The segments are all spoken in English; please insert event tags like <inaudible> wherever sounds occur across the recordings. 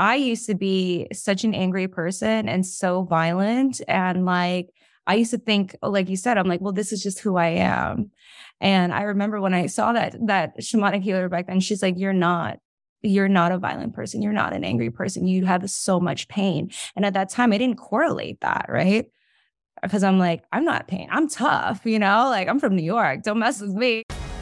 I used to be such an angry person and so violent. And like, I used to think, like you said, I'm like, well, this is just who I am. And I remember when I saw that, that shamanic healer back then, she's like, you're not, you're not a violent person. You're not an angry person. You have so much pain. And at that time, I didn't correlate that, right? Because I'm like, I'm not pain. I'm tough, you know, like I'm from New York. Don't mess with me.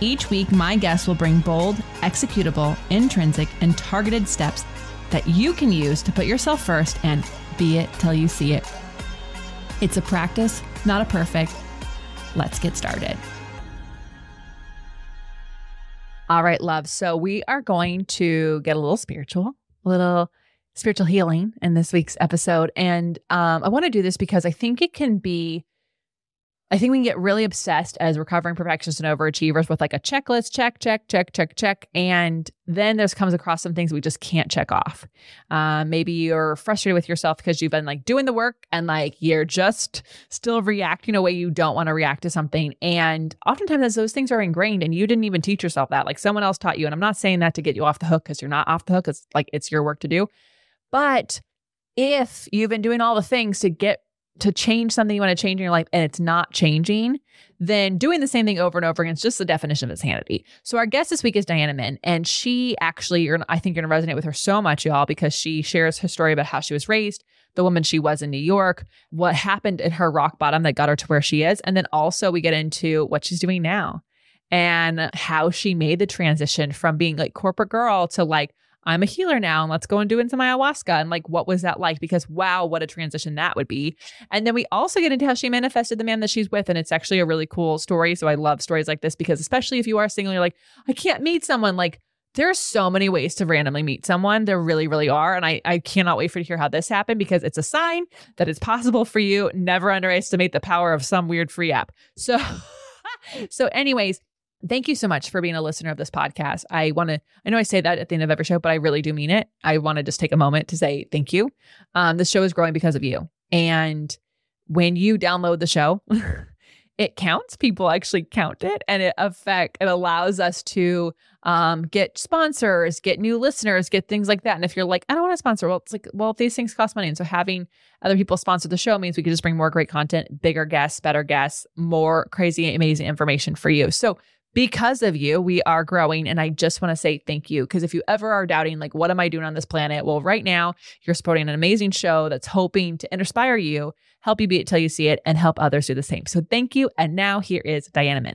Each week, my guests will bring bold, executable, intrinsic, and targeted steps that you can use to put yourself first and be it till you see it. It's a practice, not a perfect. Let's get started. All right, love. So we are going to get a little spiritual, a little spiritual healing in this week's episode. And um, I want to do this because I think it can be I think we can get really obsessed as recovering perfectionists and overachievers with like a checklist, check, check, check, check, check. And then there's comes across some things we just can't check off. Uh, maybe you're frustrated with yourself because you've been like doing the work and like you're just still reacting a way you don't want to react to something. And oftentimes those things are ingrained and you didn't even teach yourself that. Like someone else taught you. And I'm not saying that to get you off the hook because you're not off the hook. It's like it's your work to do. But if you've been doing all the things to get to change something you want to change in your life and it's not changing, then doing the same thing over and over again is just the definition of insanity. So our guest this week is Diana Min, and she actually, I think you're gonna resonate with her so much, y'all, because she shares her story about how she was raised, the woman she was in New York, what happened in her rock bottom that got her to where she is, and then also we get into what she's doing now and how she made the transition from being like corporate girl to like I'm a healer now and let's go and do some ayahuasca. And like, what was that like? Because wow, what a transition that would be. And then we also get into how she manifested the man that she's with. And it's actually a really cool story. So I love stories like this because, especially if you are single, you're like, I can't meet someone. Like, there are so many ways to randomly meet someone. There really, really are. And I, I cannot wait for to hear how this happened because it's a sign that it's possible for you. Never underestimate the power of some weird free app. So, <laughs> so anyways, Thank you so much for being a listener of this podcast. I want to, I know I say that at the end of every show, but I really do mean it. I want to just take a moment to say thank you. Um, the show is growing because of you. And when you download the show, <laughs> it counts. People actually count it and it affect, it allows us to um, get sponsors, get new listeners, get things like that. And if you're like, I don't want to sponsor, well, it's like, well, these things cost money. And so having other people sponsor the show means we can just bring more great content, bigger guests, better guests, more crazy, amazing information for you. So because of you, we are growing. And I just want to say thank you. Because if you ever are doubting, like, what am I doing on this planet? Well, right now, you're supporting an amazing show that's hoping to inspire you, help you be it till you see it, and help others do the same. So thank you. And now here is Diana Min.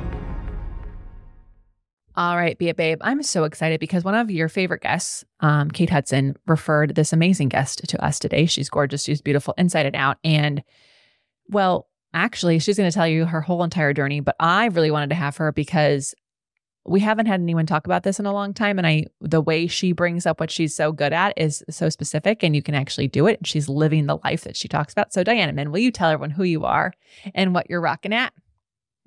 All right, be it babe. I'm so excited because one of your favorite guests, um, Kate Hudson, referred this amazing guest to us today. She's gorgeous, she's beautiful inside and out. And well, actually, she's going to tell you her whole entire journey, but I really wanted to have her because we haven't had anyone talk about this in a long time. And I, the way she brings up what she's so good at is so specific and you can actually do it. She's living the life that she talks about. So, Diana Min, will you tell everyone who you are and what you're rocking at?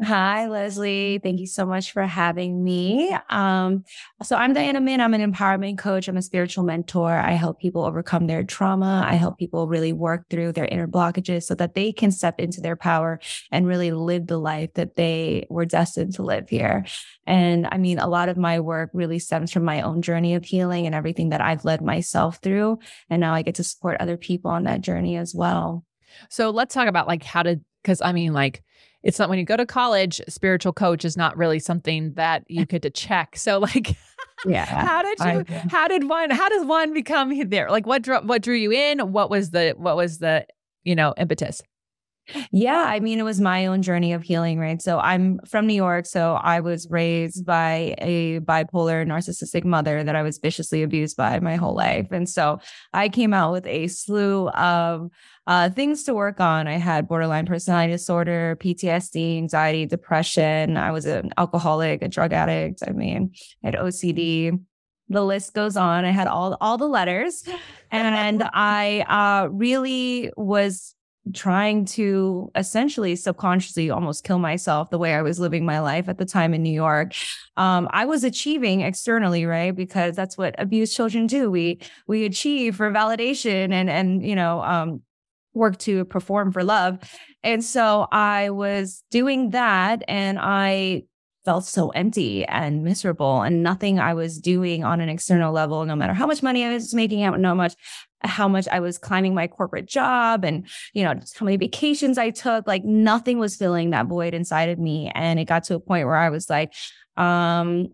Hi, Lesley. Thank you so much for having me. Um, so I'm Diana Min. I'm an empowerment coach. I'm a spiritual mentor. I help people overcome their trauma. I help people really work through their inner blockages so that they can step into their power and really live the life that they were destined to live here. And I mean, a lot of my work really stems from my own journey of healing and everything that I've led myself through. And now I get to support other people on that journey as well. So let's talk about like how to, because I mean, like, it's not when you go to college, spiritual coach is not really something that you <laughs> get to check. So like <laughs> yeah how did you I, how did one how does one become there? Like what drew what drew you in? What was the what was the you know impetus yeah, I mean, it was my own journey of healing, right? So I'm from New York. So I was raised by a bipolar narcissistic mother that I was viciously abused by my whole life. And so I came out with a slew of uh, things to work on. I had borderline personality disorder, PTSD, anxiety, depression. I was an alcoholic, a drug addict. I mean, I had OCD. The list goes on. I had all all the letters, and <laughs> I uh, really was trying to essentially subconsciously almost kill myself the way I was living my life at the time in New York. Um, I was achieving externally, right? Because that's what abused children do. We we achieve for validation and and you know um, work to perform for love. And so I was doing that and I felt so empty and miserable and nothing I was doing on an external level, no matter how much money I was making no much how much I was climbing my corporate job and, you know, how many vacations I took, like nothing was filling that void inside of me. And it got to a point where I was like, um,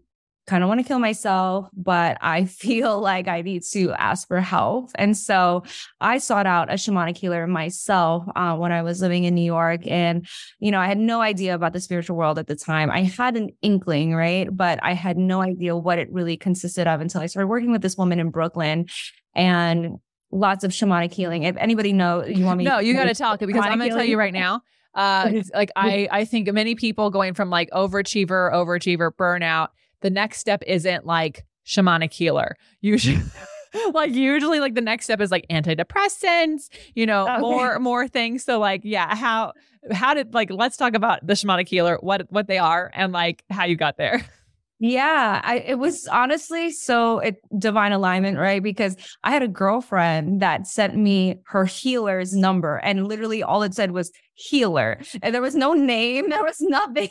kind of want to kill myself, but I <laughs> feel like I need to ask for help. And so I sought out a shamanic healer myself uh, when I was living in New York. And, you know, I had no idea about the spiritual world at the time. I had an inkling, right? But I had no idea what it really consisted of until I started working with this woman in Brooklyn. And lots of shamanic healing. If anybody know, you want me? No, you got to talk it because I'm going to tell you right now. Uh, <laughs> like I, I think many people going from like overachiever, overachiever, burnout the next step isn't like shamanic healer. Usually <laughs> like usually like the next step is like antidepressants, you know, okay. more more things. So like yeah, how how did like let's talk about the shamanic healer, what what they are and like how you got there. <laughs> Yeah, I, it was honestly so it, divine alignment, right? Because I had a girlfriend that sent me her healer's number, and literally all it said was healer, and there was no name, <laughs> there was nothing.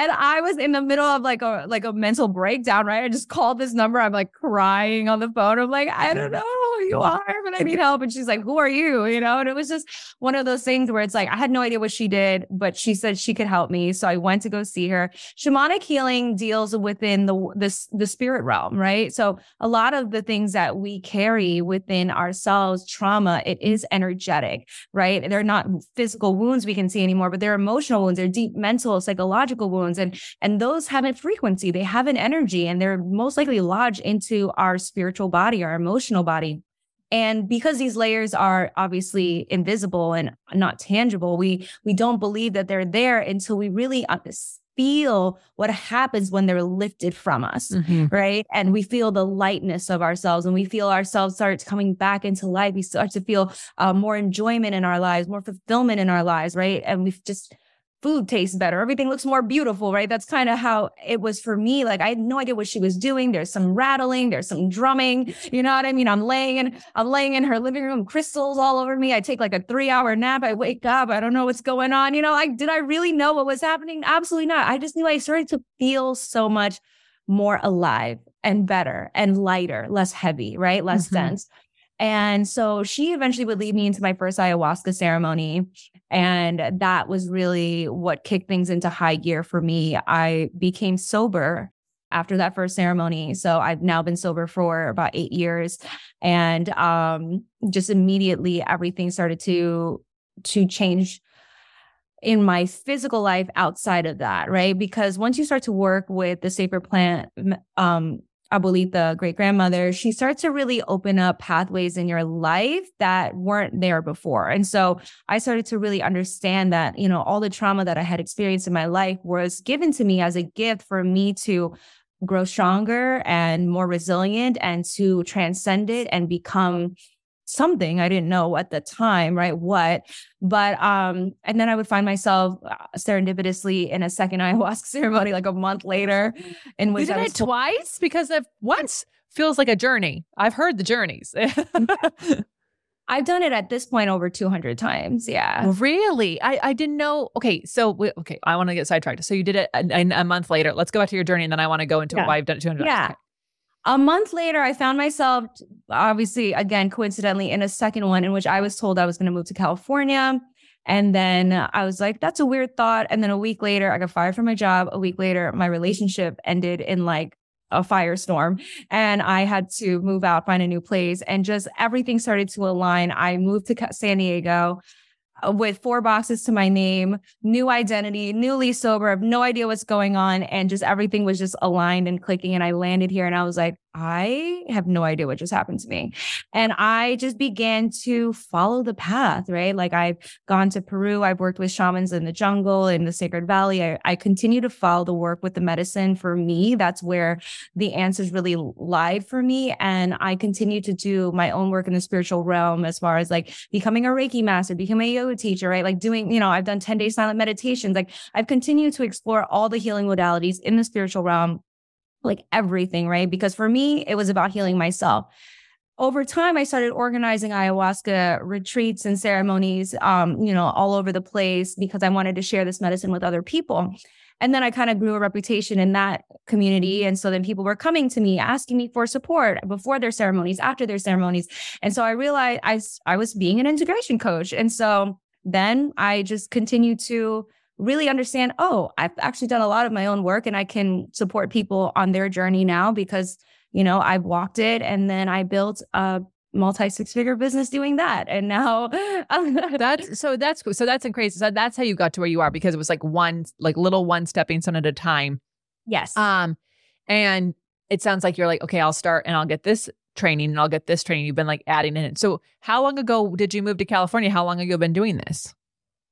And I was in the middle of like a like a mental breakdown, right? I just called this number. I'm like crying on the phone. I'm like, I don't know who you are, but I need help. And she's like, Who are you? You know, and it was just one of those things where it's like I had no idea what she did, but she said she could help me. So I went to go see her. Shamanic healing deals within the this the spirit realm, right? So a lot of the things that we carry within ourselves, trauma, it is energetic, right? They're not physical wounds we can see anymore, but they're emotional wounds, they're deep mental, psychological wounds and and those have a frequency. They have an energy and they're most likely lodged into our spiritual body our emotional body. And because these layers are obviously invisible and not tangible we we don't believe that they're there until we really feel what happens when they're lifted from us mm-hmm. right? And we feel the lightness of ourselves and we feel ourselves start coming back into life. We start to feel uh, more enjoyment in our lives more fulfillment in our lives right? And we've just food tastes better. Everything looks more beautiful, right? That's kind of how it was for me. Like I had no idea what she was doing. There's some rattling, there's some drumming. You know what I mean? I'm laying in, I'm laying in her living room, crystals all over me. I take like a three hour nap. I wake up. I don't know what's going on. You know, like, did I really know what was happening? Absolutely not. I just knew I started to feel so much more alive and better and lighter, less heavy, right? Less mm-hmm. dense. And so she eventually would lead me into my first ayahuasca ceremony. And that was really what kicked things into high gear for me. I became sober after that first ceremony. So I've now been sober for about eight years. And um, just immediately everything started to to change in my physical life outside of that, right? Because once you start to work with the sacred plant um, abuelita, great grandmother, she starts to really open up pathways in your life that weren't there before. And so I started to really understand that, you know, all the trauma that I had experienced in my life was given to me as a gift for me to grow stronger and more resilient and to transcend it and become something. I didn't know at the time, right? What, but, um, and then I would find myself uh, serendipitously in a second ayahuasca <laughs> ceremony like a month later in which you did I it twice because of once feels like a journey. I've heard the journeys. <laughs> <laughs> I've done it at this point over 200 times. Yeah. Really? I, I didn't know. Okay. So, okay. I want to get sidetracked. So, you did it a, a, month later. Let's go back to your journey and then I want to go into yeah. why you've done it 200 yeah. times. Okay. A month later, I found myself, obviously, again, coincidentally, in a second one in which I was told I was going to move to California. And then I was like, that's a weird thought. And then a week later, I got fired from my job. A week later, my relationship ended in like a firestorm and I had to move out, find a new place, and just everything started to align. I moved to San Diego. Uh, with four boxes to my name, new identity, newly sober, I have no idea what's going on. And just everything was just aligned and clicking. And I landed here and I was like, I have no idea what just happened to me. And I just began to follow the path, right? Like I've gone to Peru, I've worked with shamans in the jungle, in the Sacred Valley. I, I continue to follow the work with the medicine. For me, that's where the answers really lie for me. And I continue to do my own work in the spiritual realm as far as like becoming a Reiki master, becoming a yoga teacher, right? Like doing, you know, I've done 10 day silent meditations. Like I've continued to explore all the healing modalities in the spiritual realm like everything, right? Because for me, it was about healing myself. Over time, I started organizing ayahuasca retreats and ceremonies, um, you know, all over the place because I wanted to share this medicine with other people. And then I kind of grew a reputation in that community. And so then people were coming to me, asking me for support before their ceremonies, after their ceremonies. And so I realized I, I was being an integration coach. And so then I just continued to really understand, oh, I've actually done a lot of my own work and I can support people on their journey now because, you know, I've walked it and then I built a multi six figure business doing that. And now <laughs> that's so that's so that's crazy. So that's how you got to where you are because it was like one, like little one stepping stone at a time. Yes. Um, and it sounds like you're like, okay, I'll start and I'll get this training and I'll get this training. You've been like adding in it. So how long ago did you move to California? How long have you been doing this?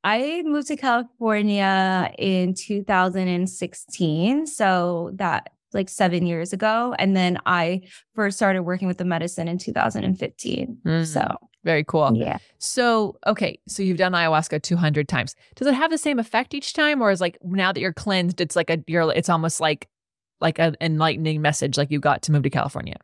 I moved to California in 2016. So that like seven years ago. And then I first started working with the medicine in 2015. Mm, so very cool. Yeah. So, okay. So you've done ayahuasca 200 times. Does it have the same effect each time? Or is like now that you're cleansed, it's like a, you're, it's almost like, like an enlightening message, like you got to move to California?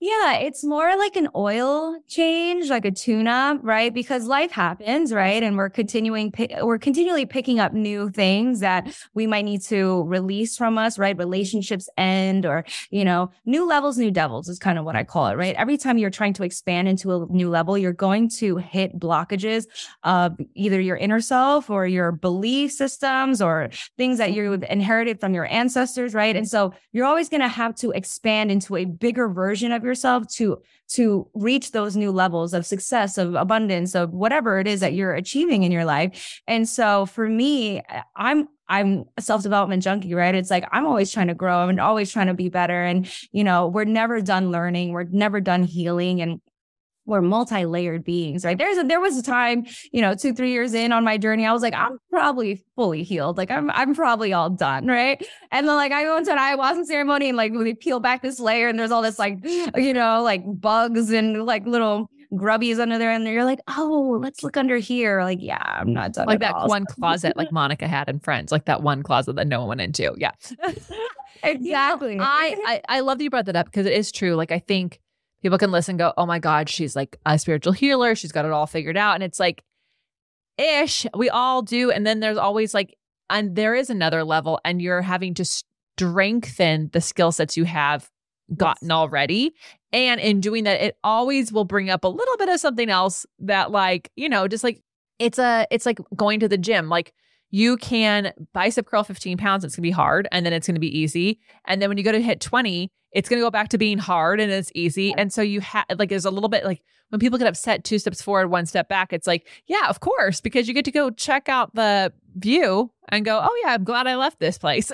Yeah, it's more like an oil change, like a tune up, right? Because life happens, right? And we're continuing, we're continually picking up new things that we might need to release from us, right? Relationships end or, you know, new levels, new devils is kind of what I call it, right? Every time you're trying to expand into a new level, you're going to hit blockages of either your inner self or your belief systems or things that you've inherited from your ancestors, right? And so you're always going to have to expand into a bigger version of yourself to to reach those new levels of success of abundance of whatever it is that you're achieving in your life and so for me i'm I'm a self development junkie, right? It's like I'm always trying to grow and always trying to be better. And, you know, we're never done learning, we're never done healing. And we're multi-layered beings, right? There's a, there was a time, you know, two, three years in on my journey, I was like, I'm probably fully healed. Like I'm, I'm probably all done, right? And then like I go into an ayahuasca ceremony and like we peel back this layer and there's all this like, you know, like bugs and like little grubbies under there, and you're like, oh, let's look under here. Like, yeah, I'm not done. Like that all. one closet, like Monica had in Friends, like that one closet that no one went into. Yeah, <laughs> exactly. <laughs> I, I I love that you brought that up because it is true. Like I think people can listen go, oh my God, she's like a spiritual healer. She's got it all figured out. And it's like, ish, we all do. And then there's always like, and there is another level, and you're having to strengthen the skill sets you have gotten already. And in doing that, it always will bring up a little bit of something else that, like, you know, just like it's a, it's like going to the gym. Like, you can bicep curl 15 pounds, it's gonna be hard, and then it's gonna be easy. And then when you go to hit 20, it's going to go back to being hard and it's easy. And so you have like there's a little bit like when people get upset two steps forward, one step back, it's like, yeah, of course, because you get to go check out the view and go, oh yeah, I'm glad I left this place.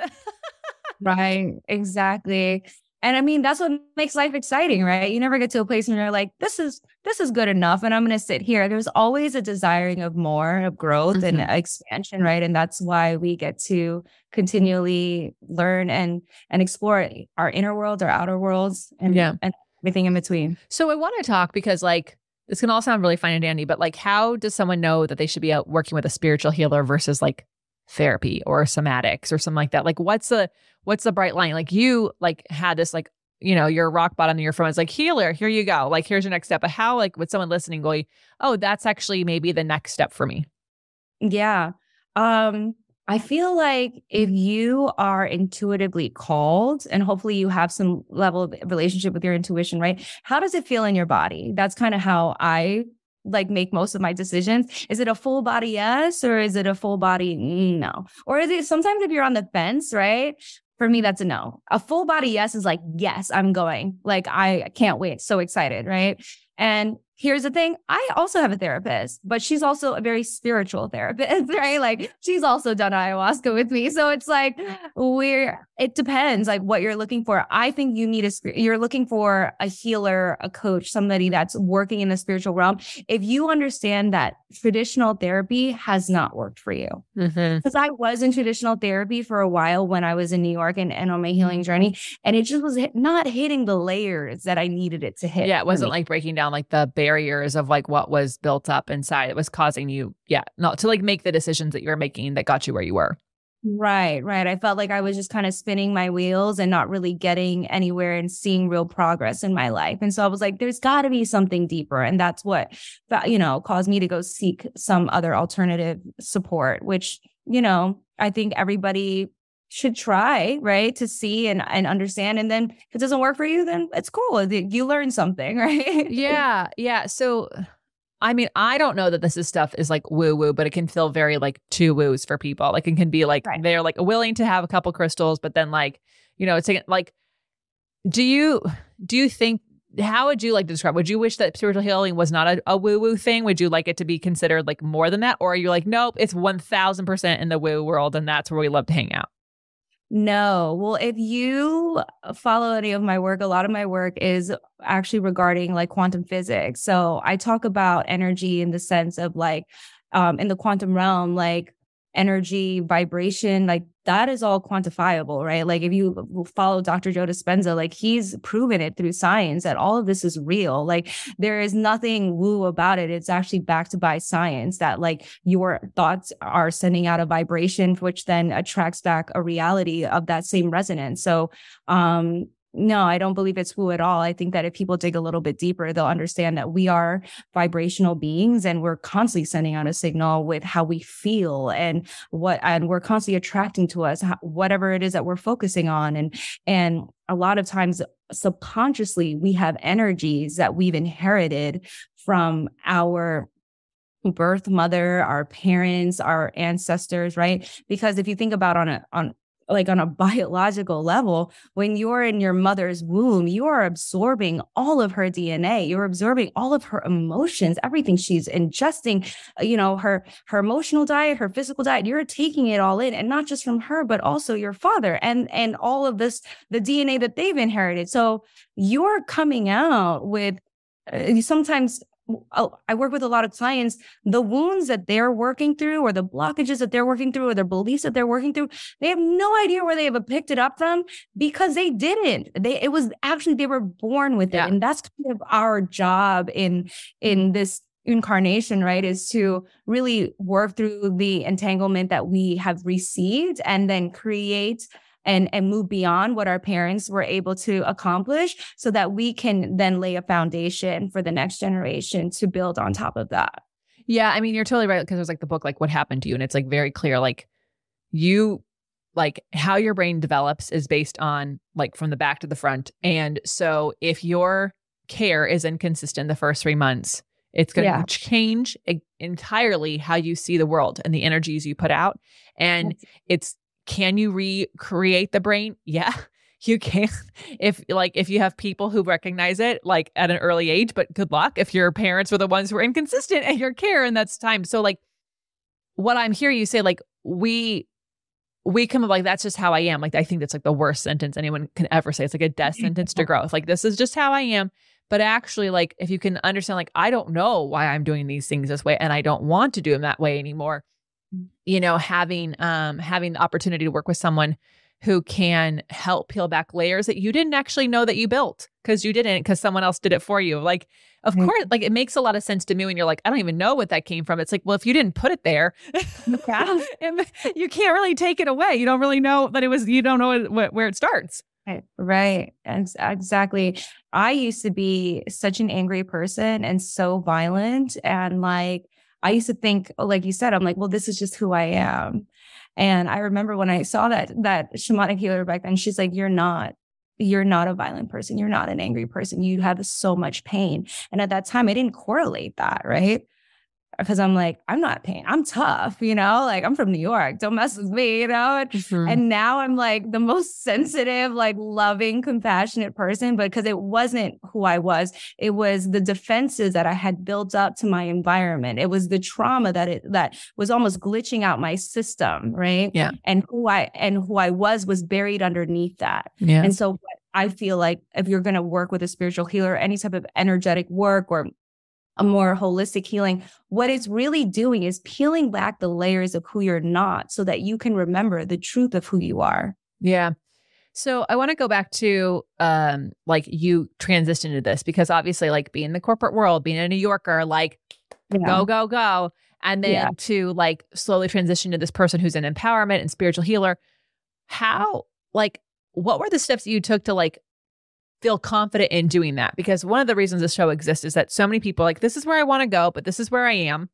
<laughs> right. Exactly. And I mean, that's what makes life exciting, right? You never get to a place where you're like, this is this is good enough and I'm going to sit here. There's always a desiring of more, of growth mm-hmm. and expansion, right? And that's why we get to continually learn and and explore our inner world, our outer worlds and yeah. and everything in between. So I want to talk because like this can all sound really fine and dandy, but like, how does someone know that they should be out working with a spiritual healer versus like therapy or somatics or something like that? Like, what's the what's the bright line? Like, you like had this like you know your rock bottom and your friends like healer here you go like here's your next step but how like with someone listening going oh that's actually maybe the next step for me yeah um I feel like if you are intuitively called and hopefully you have some level of relationship with your intuition, right? How does it feel in your body? That's kind of how I like make most of my decisions. Is it a full body yes or is it a full body no? Or is it sometimes if you're on the fence, right? For me, that's a no. A full body yes is like, yes, I'm going. Like, I can't wait. So excited, right? And here's the thing I also have a therapist, but she's also a very spiritual therapist, <laughs> right? Like she's also done ayahuasca with me. So it's like we're, it depends like what you're looking for. I think you need a, you're looking for a healer, a coach, somebody that's working in the spiritual realm. If you understand that traditional therapy has not worked for you, because mm-hmm. I was in traditional therapy for a while when I was in New York and, and on my healing journey, and it just was not hitting the layers that I needed it to hit. Yeah, it wasn't like breaking down like the barrier barriers of like what was built up inside. It was causing you, yeah, not to like make the decisions that you were making that got you where you were. Right, right. I felt like I was just kind of spinning my wheels and not really getting anywhere and seeing real progress in my life. And so I was like, there's got to be something deeper. And that's what, you know, caused me to go seek some other alternative support, which, you know, I think everybody should try, right? To see and, and understand. And then if it doesn't work for you, then it's cool. Uh, you learn something, <laughs> right? yeah. Yeah. So, I mean, I don't know that this is stuff is like woo woo, but it can feel very like two woos for people. Like it can be like right. they're like willing to have a couple crystals, but then like, you know, it's like, do you, do you think how would you like to describe? Would you wish that spiritual healing was not a, a woo woo thing? Would you like it to be considered like more than that? Or are you like, nope, it's 1000% in the woo world and that's where we love to hang out? No. Well, if you follow any of my work, a lot of my work is actually regarding like quantum physics. So I talk about energy in the sense of like, um, in the quantum realm, like energy, vibration, like that is all quantifiable, right? Like if you follow Dr. Joe Dispenza, like he's proven it through science that all of this is real. Like there is nothing woo about it. It's actually backed by science that like your thoughts are sending out a vibration, which then attracts back a reality of that same resonance. So, um, no, I don't believe it's woo at all. I think that if people dig a little bit deeper, they'll understand that we are vibrational beings and we're constantly sending out a signal with how we feel and what, and we're constantly attracting to us whatever it is that we're focusing on. And, and a lot of times subconsciously, we have energies that we've inherited from our birth mother, our parents, our ancestors, right? Because if you think about on a on like on a biological level, when you're in your mother's womb, you are absorbing all of her DNA. You're absorbing all of her emotions, everything she's ingesting, uh, you know, her her emotional diet, her physical diet. You're taking it all in, and not just from her, but also your father and and all of this, the DNA that they've inherited. So you're coming out with uh, sometimes I work with a lot of clients, the wounds that they're working through or the blockages that they're working through or their beliefs that they're working through, they have no idea where they have picked it up from because they didn't. They it was actually they were born with it. Yeah. And that's kind of our job in in this incarnation, right? Is to really work through the entanglement that we have received and then create and and move beyond what our parents were able to accomplish so that we can then lay a foundation for the next generation to build on top of that. Yeah i mean you're totally right because there's like the book like what happened to you and it's like very clear like you like how your brain develops is based on like from the back to the front. And so if your care is inconsistent the first three months it's going to yeah. change entirely how you see the world and the energies you put out. And it's can you recreate the brain? Yeah, <laughs> you can. If like if you have people who recognize it like at an early age, but good luck if your parents were the ones who were inconsistent in your care and that's time. So like what I'm hearing you say, like we we come up like that's just how I am. Like I think that's like the worst sentence anyone can ever say. It's like a death <laughs> sentence to growth. Like this is just how I am. But actually, like if you can understand, like I don't know why I'm doing these things this way, and I don't want to do them that way anymore you know having um having the opportunity to work with someone who can help peel back layers that you didn't actually know that you built because you didn't because someone else did it for you. Like, of Right. course, like it makes a lot of sense to me when you're like, I don't even know what that came from. It's like, well, if you didn't put it there, Yeah. <laughs> you can't really take it away. You don't really know that it was. You don't know wh- where it starts. Right, right. Ex- Exactly. I used to be such an angry person and so violent. And like, I used to think, oh, like you said, I'm like, well, this is just who I am. And I remember when I saw that, that shamanic healer back then, she's like, you're not, you're not a violent person. You're not an angry person. You have so much pain. And at that time, I didn't correlate that. Right. Because I'm like, I'm not pain. I'm tough, you know, like I'm from New York. Don't mess with me, you know? And Mm. and now I'm like the most sensitive, like loving, compassionate person, but because it wasn't who I was, it was the defenses that I had built up to my environment. It was the trauma that it that was almost glitching out my system, right? Yeah. And who I and who I was was buried underneath that. yeah. And so I feel like if you're going to work with a spiritual healer, any type of energetic work or a more holistic healing, what it's really doing is peeling back the layers of who you're not so that you can remember the truth of who you are. Yeah. So I want to go back to um like you transitioned to this because obviously like being in the corporate world, being a New Yorker, like go, go, go. And then Yeah. to like slowly transition to this person who's an empowerment and spiritual healer. How like what were the steps that you took to like feel confident in doing that? Because one of the reasons this show exists is that so many people are like, this is where I want to go, but this is where I am.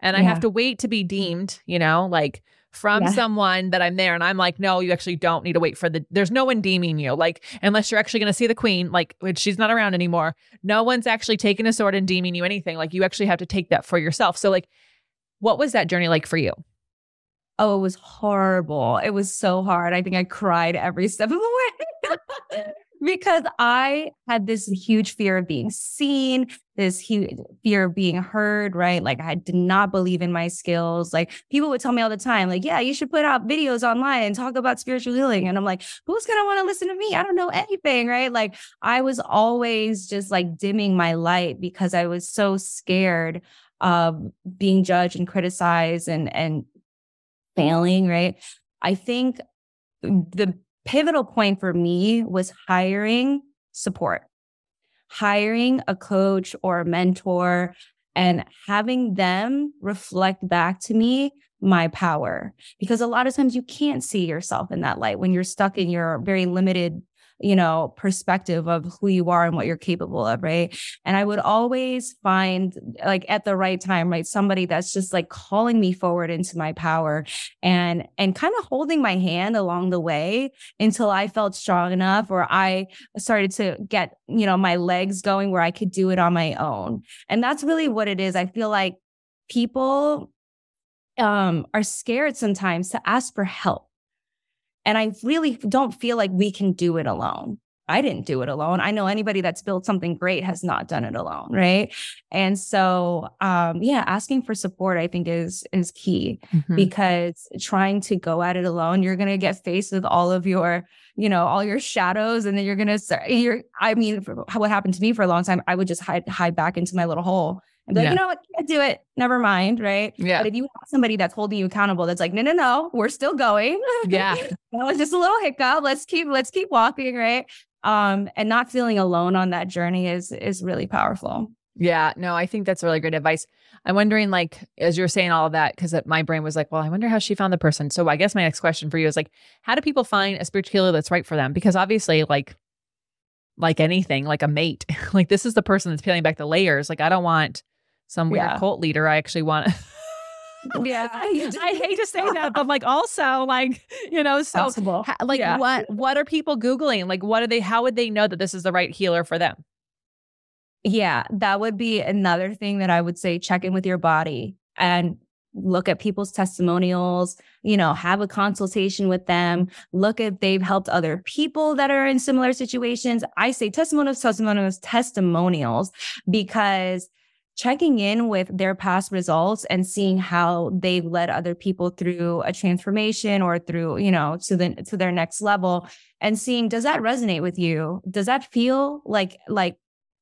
And I have to wait to be deemed, you know, like from Yeah. someone that I'm there. And I'm like, no, you actually don't need to wait for the, there's no one deeming you. Like, unless you're actually going to see the queen, like, which she's not around anymore, no one's actually taking a sword and deeming you anything. Like, you actually have to take that for yourself. So, like, what was that journey like for you? Oh, it was horrible. It was so hard. I think I cried every step of the way <laughs> because I had this huge fear of being seen, this huge fear of being heard, right? Like I did not believe in my skills. Like people would tell me all the time, like, yeah, you should put out videos online and talk about spiritual healing. And I'm like, who's going to want to listen to me? I don't know anything, right? Like I was always just like dimming my light because I was so scared of being judged and criticized and, and failing, right? I think the pivotal point for me was hiring support, hiring a coach or a mentor and having them reflect back to me my power. Because a lot of times you can't see yourself in that light when you're stuck in your very limited you know, perspective of who you are and what you're capable of, right? And I would always find like at the right time, right, somebody that's just like calling me forward into my power and and kind of holding my hand along the way until I felt strong enough or I started to get, you know, my legs going where I could do it on my own. And that's really what it is. I feel like people um are scared sometimes to ask for help. And I really don't feel like we can do it alone. I didn't do it alone. I know anybody that's built something great has not done it alone, right? And so um yeah, asking for support I think is is key Mm-hmm. because trying to go at it alone, you're going to get faced with all of your, you know, all your shadows and then you're going to start you're I mean what happened to me for a long time, I would just hide hide back into my little hole and be like, Yeah. you know what, can't do it. Never mind, right? Yeah. But if you have somebody that's holding you accountable, that's like, no, no, no, we're still going. Yeah. <laughs> that was just a little hiccup. Let's keep let's keep walking, right? Um, and not feeling alone on that journey is is really powerful. Yeah, no, I think that's really great advice. I'm wondering, like, as you're saying all of that, because my brain was like, well, I wonder how she found the person. So I guess my next question for you is like, how do people find a spiritual healer that's right for them? Because obviously, like, like anything, like a mate, <laughs> like this is the person that's peeling back the layers. Like, I don't want some weird Yeah. cult leader. I actually want. To <laughs> Yeah. I hate to say that, but like, also, like, you know, so possible. like, Yeah. what what are people googling? Like, what are they? How would they know that this is the right healer for them? Yeah, that would be another thing that I would say check in with your body and look at people's testimonials, you know, have a consultation with them, look if they've helped other people that are in similar situations. I say testimonials, testimonials, testimonials because checking in with their past results and seeing how they've led other people through a transformation or through, you know, to the to their next level and seeing does that resonate with you? Does that feel like like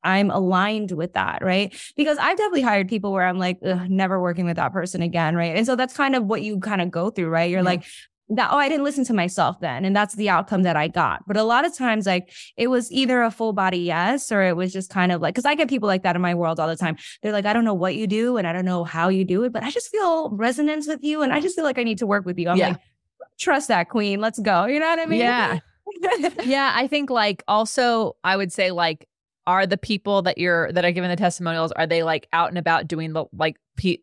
I'm aligned with that, right? Because I've definitely hired people where I'm like, never working with that person again, right? And so that's kind of what you kind of go through, right? You're Yeah. like, that oh i didn't listen to myself then and that's the outcome that i got. But a lot of times like it was either a full body yes or it was just kind of like because i get people like that in my world all the time. They're like i don't know what you do and i don't know how you do it but i just feel resonance with you and i just feel like i need to work with you. I'm yeah. like trust that queen let's go. You know what i mean? Yeah. <laughs> Yeah i think like also i would say like are the people that you're that are giving the testimonials are they like out and about doing the like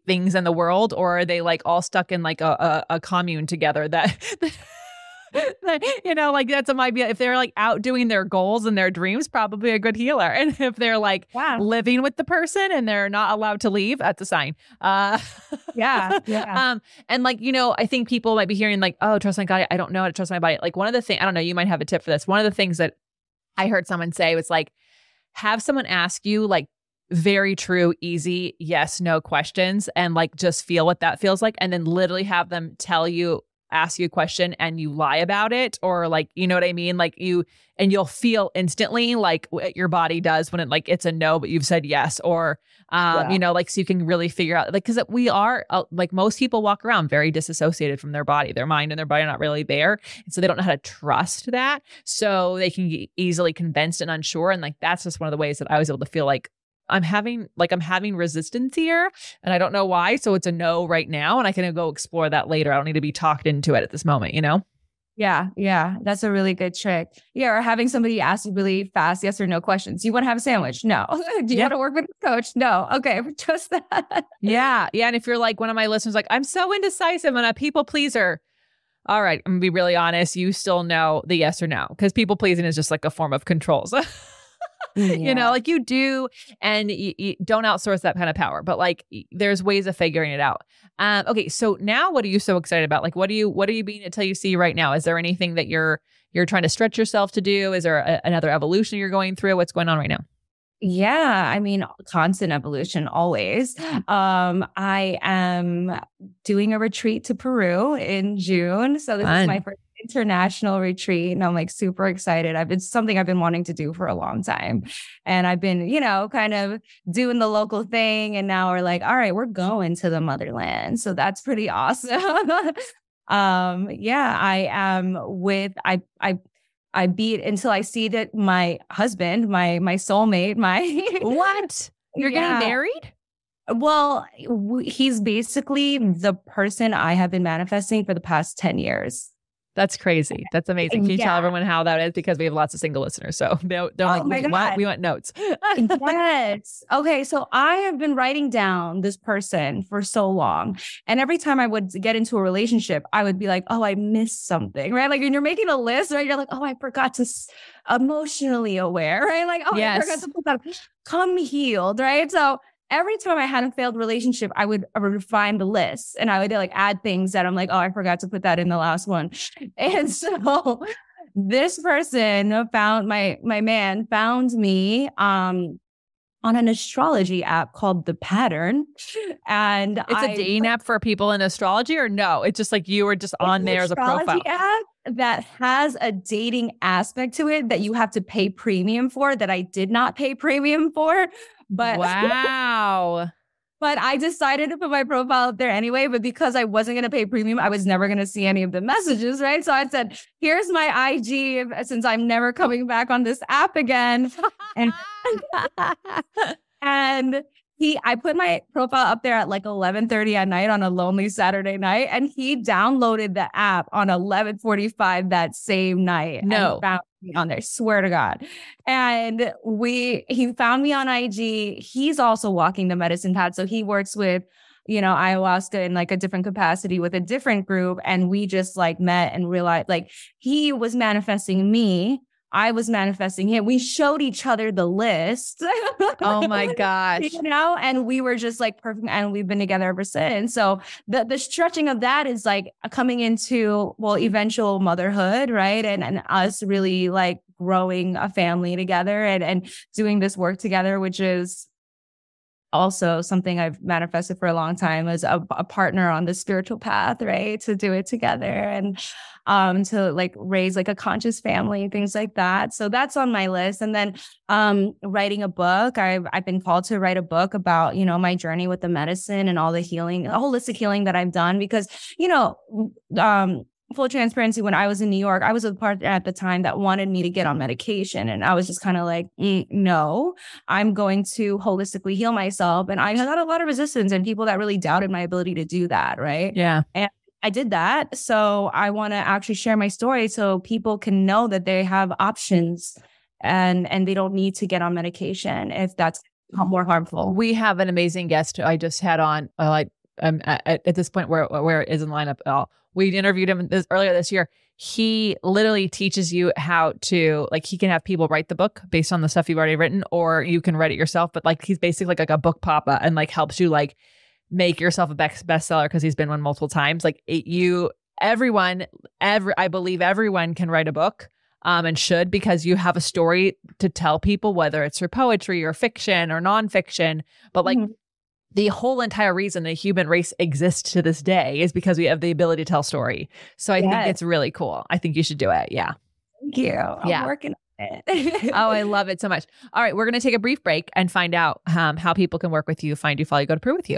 things in the world or are they like all stuck in like a a, a commune together that <laughs> you know, like that's a might be if they're like out doing their goals and their dreams, probably a good healer. <laughs> And if they're like wow. living with the person and they're not allowed to leave, that's a sign. Uh, yeah, <laughs> yeah. Um, and like you know, I think people might be hearing like, "Oh, trust my God, I don't know how to trust my body." Like one of the things, I don't know, you might have a tip for this. One of the things that I heard someone say was like, have someone ask you like very true, easy, yes, no questions and like just feel what that feels like. And then literally have them tell you, ask you a question and you lie about it or like, you know what I mean? Like you, and you'll feel instantly like what your body does when it like it's a no, but you've said yes. Or, um, yeah. you know, like so you can really figure out like, cause we are uh, like most people walk around very disassociated from their body, their mind and their body are not really there. And so they don't know how to trust that. So they can get easily convinced and unsure. And like that's just one of the ways that I was able to feel like I'm having like I'm having resistance here and I don't know why. So it's a no right now. And I can go explore that later. I don't need to be talked into it at this moment, you know? Yeah, yeah. That's a really good trick. Yeah, or having somebody ask you really fast, yes or no questions. You want to have a sandwich? No. <laughs> Do you yep. want to work with a coach? No. Okay, <laughs> just that. Yeah. Yeah. And if you're like one of my listeners, like, I'm so indecisive and a people pleaser. All right, I'm gonna be really honest. You still know the yes or no because people pleasing is just like a form of controls. <laughs> Yeah. you know like you do and you, you, don't outsource that kind of power but like there's ways of figuring it out um okay so now what are you so excited about like what are you what are you being until you see right now is there anything that you're you're trying to stretch yourself to do is there a, another evolution you're going through what's going on right now yeah, I mean, constant evolution always. Um, I am doing a retreat to Peru in June. So this Fun. is my first international retreat and I'm like super excited. I've been something I've been wanting to do for a long time. And I've been, you know, kind of doing the local thing and now we're like, all right, we're going to the motherland. So that's pretty <laughs> awesome. um yeah, I am with I I I beat until I see that my husband, my my soulmate, my <laughs> What? You're yeah. getting married? Well, he's basically the person I have been manifesting for the past 10 years. That's crazy. That's amazing. Can you yeah. tell everyone how that is? Because we have lots of single listeners. So <laughs> they're, they're oh like, we want, we want notes. <laughs> yes. Okay. So I have been writing down this person for so long. And every time I would get into a relationship, I would be like, oh, I missed something, right? Like when you're making a list, right? You're like, oh, I forgot to s- emotionally aware, <laughs> right? Like, oh, yes. I forgot to put that come healed, right? So every time I had a failed relationship, I would refine the list and I would like add things that I'm like, oh, I forgot to put that in the last one. <laughs> And so this person found my my man found me um on an astrology app called The Pattern. And it's I, a dating app for people in astrology, or no? It's just like you were just on there as a profile. app that has a dating aspect to it that you have to pay premium for that I did not pay premium for. But wow. <laughs> but I decided to put my profile up there anyway. But because I wasn't going to pay premium, I was never going to see any of the messages, right? So I said, here's my IG since I'm never coming back on this app again. and, <laughs> <laughs> and he I put my profile up there at like 11:30 at night on a lonely Saturday night and he downloaded the app on 11:45 that same night. No. found me on there, swear to God. And we he found me on IG. He's also walking the medicine path so he works with you know ayahuasca in like a different capacity with a different group and we just like met and realized like he was manifesting me I was manifesting him. We showed each other the list. oh my <laughs> gosh. You know, and we were just like perfect and we've been together ever since. So the the stretching of that is like coming into well eventual motherhood, right? And and us really like growing a family together and and doing this work together which is also something I've manifested for a long time as a, a, partner on the spiritual path, right? To do it together and um to like raise like a conscious family, things like that. So that's on my list. And then um writing a book. I've I've been called to write a book about, you know, my journey with the medicine and all the healing, holistic healing that I've done because, you know, um full transparency, when I was in New York, I was a partner at the time that wanted me to get on medication. And I was just kind of like, mm, no, I'm going to holistically heal myself. And I got a lot of resistance and people that really doubted my ability to do that. Right. Yeah. And I did that. So I want to actually share my story so people can know that they have options and and they don't need to get on medication if that's more harmful. We have an amazing guest I just had on. Uh, like um, at, at, this point where where it is in lineup at all. We interviewed him this earlier this year. He literally teaches you how to like he can have people write the book based on the stuff you've already written, or you can write it yourself. But like he's basically like, like a book papa and like helps you like make yourself a best bestseller because he's been one multiple times. Like it, you, everyone, every I believe everyone can write a book. Um, and should because you have a story to tell people, whether it's through poetry or fiction or nonfiction. But like mm-hmm the whole entire reason the human race exists to this day is because we have the ability to tell story. So I yes. think it's really cool. I think you should do it. Yeah. Thank you. I'm yeah. working on it. <laughs> oh, I love it so much. All right, we're going to take a brief break and find out um, how people can work with you, find you, follow you, go to Peru with you.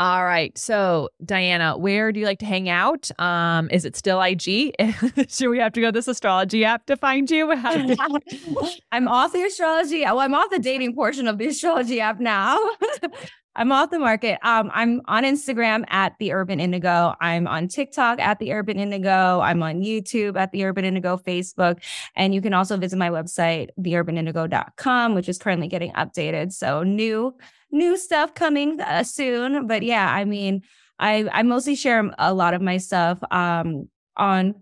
All right. So, Diana, where do you like to hang out? Um, is it still IG? <laughs> Should we have to go to this astrology app to find you? <laughs> I'm off the astrology. Well, I'm off the dating portion of the astrology app now. <laughs> I'm off the market. Um, I'm on Instagram at the Urban Indigo. I'm on TikTok at the Urban Indigo. I'm on YouTube at the Urban Indigo, Facebook, and you can also visit my website, theurbanindigo.com, which is currently getting updated. So new new stuff coming uh, soon. But yeah, I mean, I I mostly share a lot of my stuff um, on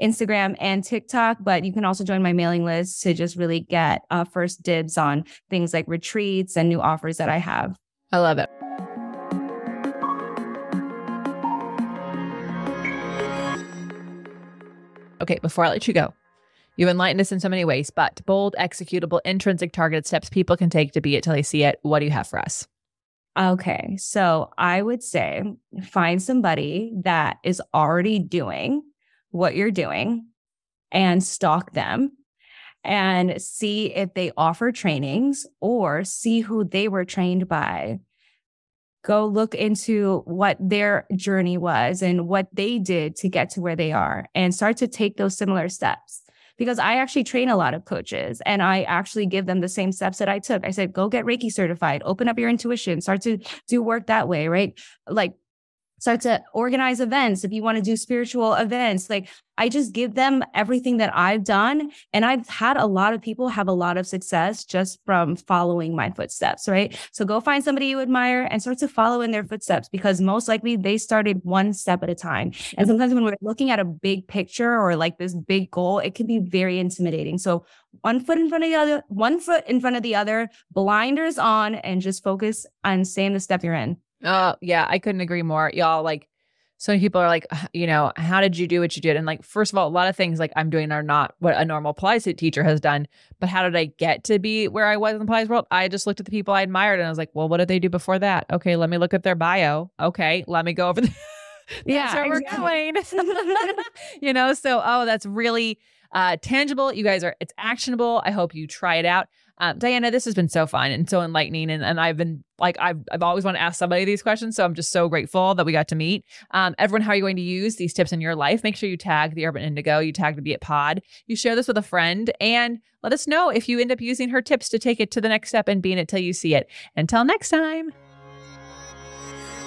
Instagram and TikTok, but you can also join my mailing list to just really get uh, first dibs on things like retreats and new offers that I have. I love it. Okay, before I let you go, You've enlightened us in so many ways, but bold, executable, intrinsic targeted steps people can take to be it till they see it. What do you have for us? Okay. So I would say find somebody that is already doing what you're doing and stalk them and see if they offer trainings or see who they were trained by. Go look into what their journey was and what they did to get to where they are and start to take those similar steps because I actually train a lot of coaches and I actually give them the same steps that I took. I said, go get Reiki certified, open up your intuition, start to do work that way, right? Like start to organize events if you want to do spiritual events like i just give them everything that i've done and i've had a lot of people have a lot of success just from following my footsteps right? So go find somebody you admire and start to follow in their footsteps because most likely they started one step at a time. And sometimes when we're looking at a big picture or like this big goal it can be very intimidating. So one foot in front of the other one foot in front of the other blinders on and just focus on staying the step you're in Oh, yeah, I couldn't agree more. Y'all like so many people are like, you know, how did you do what you did? And like, first of all, a lot of things like I'm doing are not what a normal Pilates teacher has done. But how did I get to be where I was in the Pilates world? I just looked at the people I admired and I was like, well, what did they do before that? Okay, let me look at their bio. Okay, let me go over <laughs> the yeah, where exactly. we're going. <laughs> you know, so oh, that's really uh, tangible. You guys are, it's actionable. I hope you try it out. Um, Diana, this has been so fun and so enlightening. And, and I've been like, I've, I've always wanted to ask somebody these questions. So I'm just so grateful that we got to meet. Um, everyone, how are you going to use these tips in your life? Make sure you tag the Urban Indigo, you tag the Be It Pod, you share this with a friend, and let us know if you end up using her tips to take it to the next step and being it till you see it. Until next time.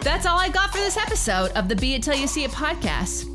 That's all I got for this episode of the Be It Till You See It podcast.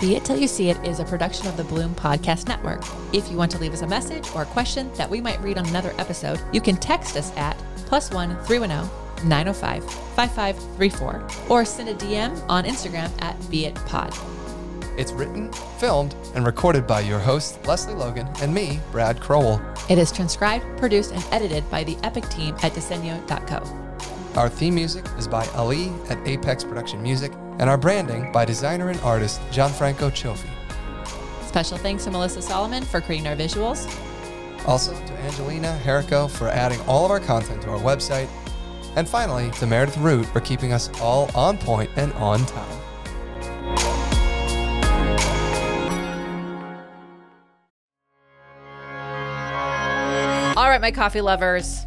Be It Till You See It is a production of the Bloom Podcast Network. If you want to leave us a message or a question that we might read on another episode, you can text us at plus one 310 905 5534 or send a DM on Instagram at Be It Pod. It's written, filmed, and recorded by your host, Lesley Logan, and me, Brad Crowell. It is transcribed, produced, and edited by the Epic team at Disenyo.co. Our theme music is by Ali at Apex Production Music, and our branding by designer and artist Gianfranco Cioffi. Special thanks to Melissa Solomon for creating our visuals. Also to Angelina Herrico for adding all of our content to our website. And finally, to Meredith Root for keeping us all on point and on time. All right, my coffee lovers.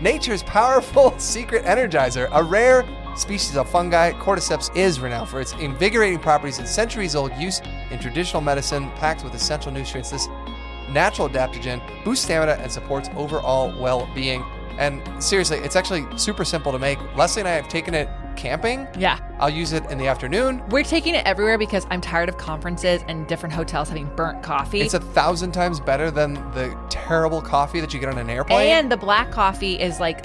Nature's powerful <laughs> secret energizer, a rare species of fungi, cordyceps is renowned for its invigorating properties and centuries old use in traditional medicine, packed with essential nutrients. This natural adaptogen boosts stamina and supports overall well being. And seriously, it's actually super simple to make. Lesley and I have taken it camping. Yeah. I'll use it in the afternoon. We're taking it everywhere because I'm tired of conferences and different hotels having burnt coffee. It's a thousand times better than the terrible coffee that you get on an airplane. and the black coffee is like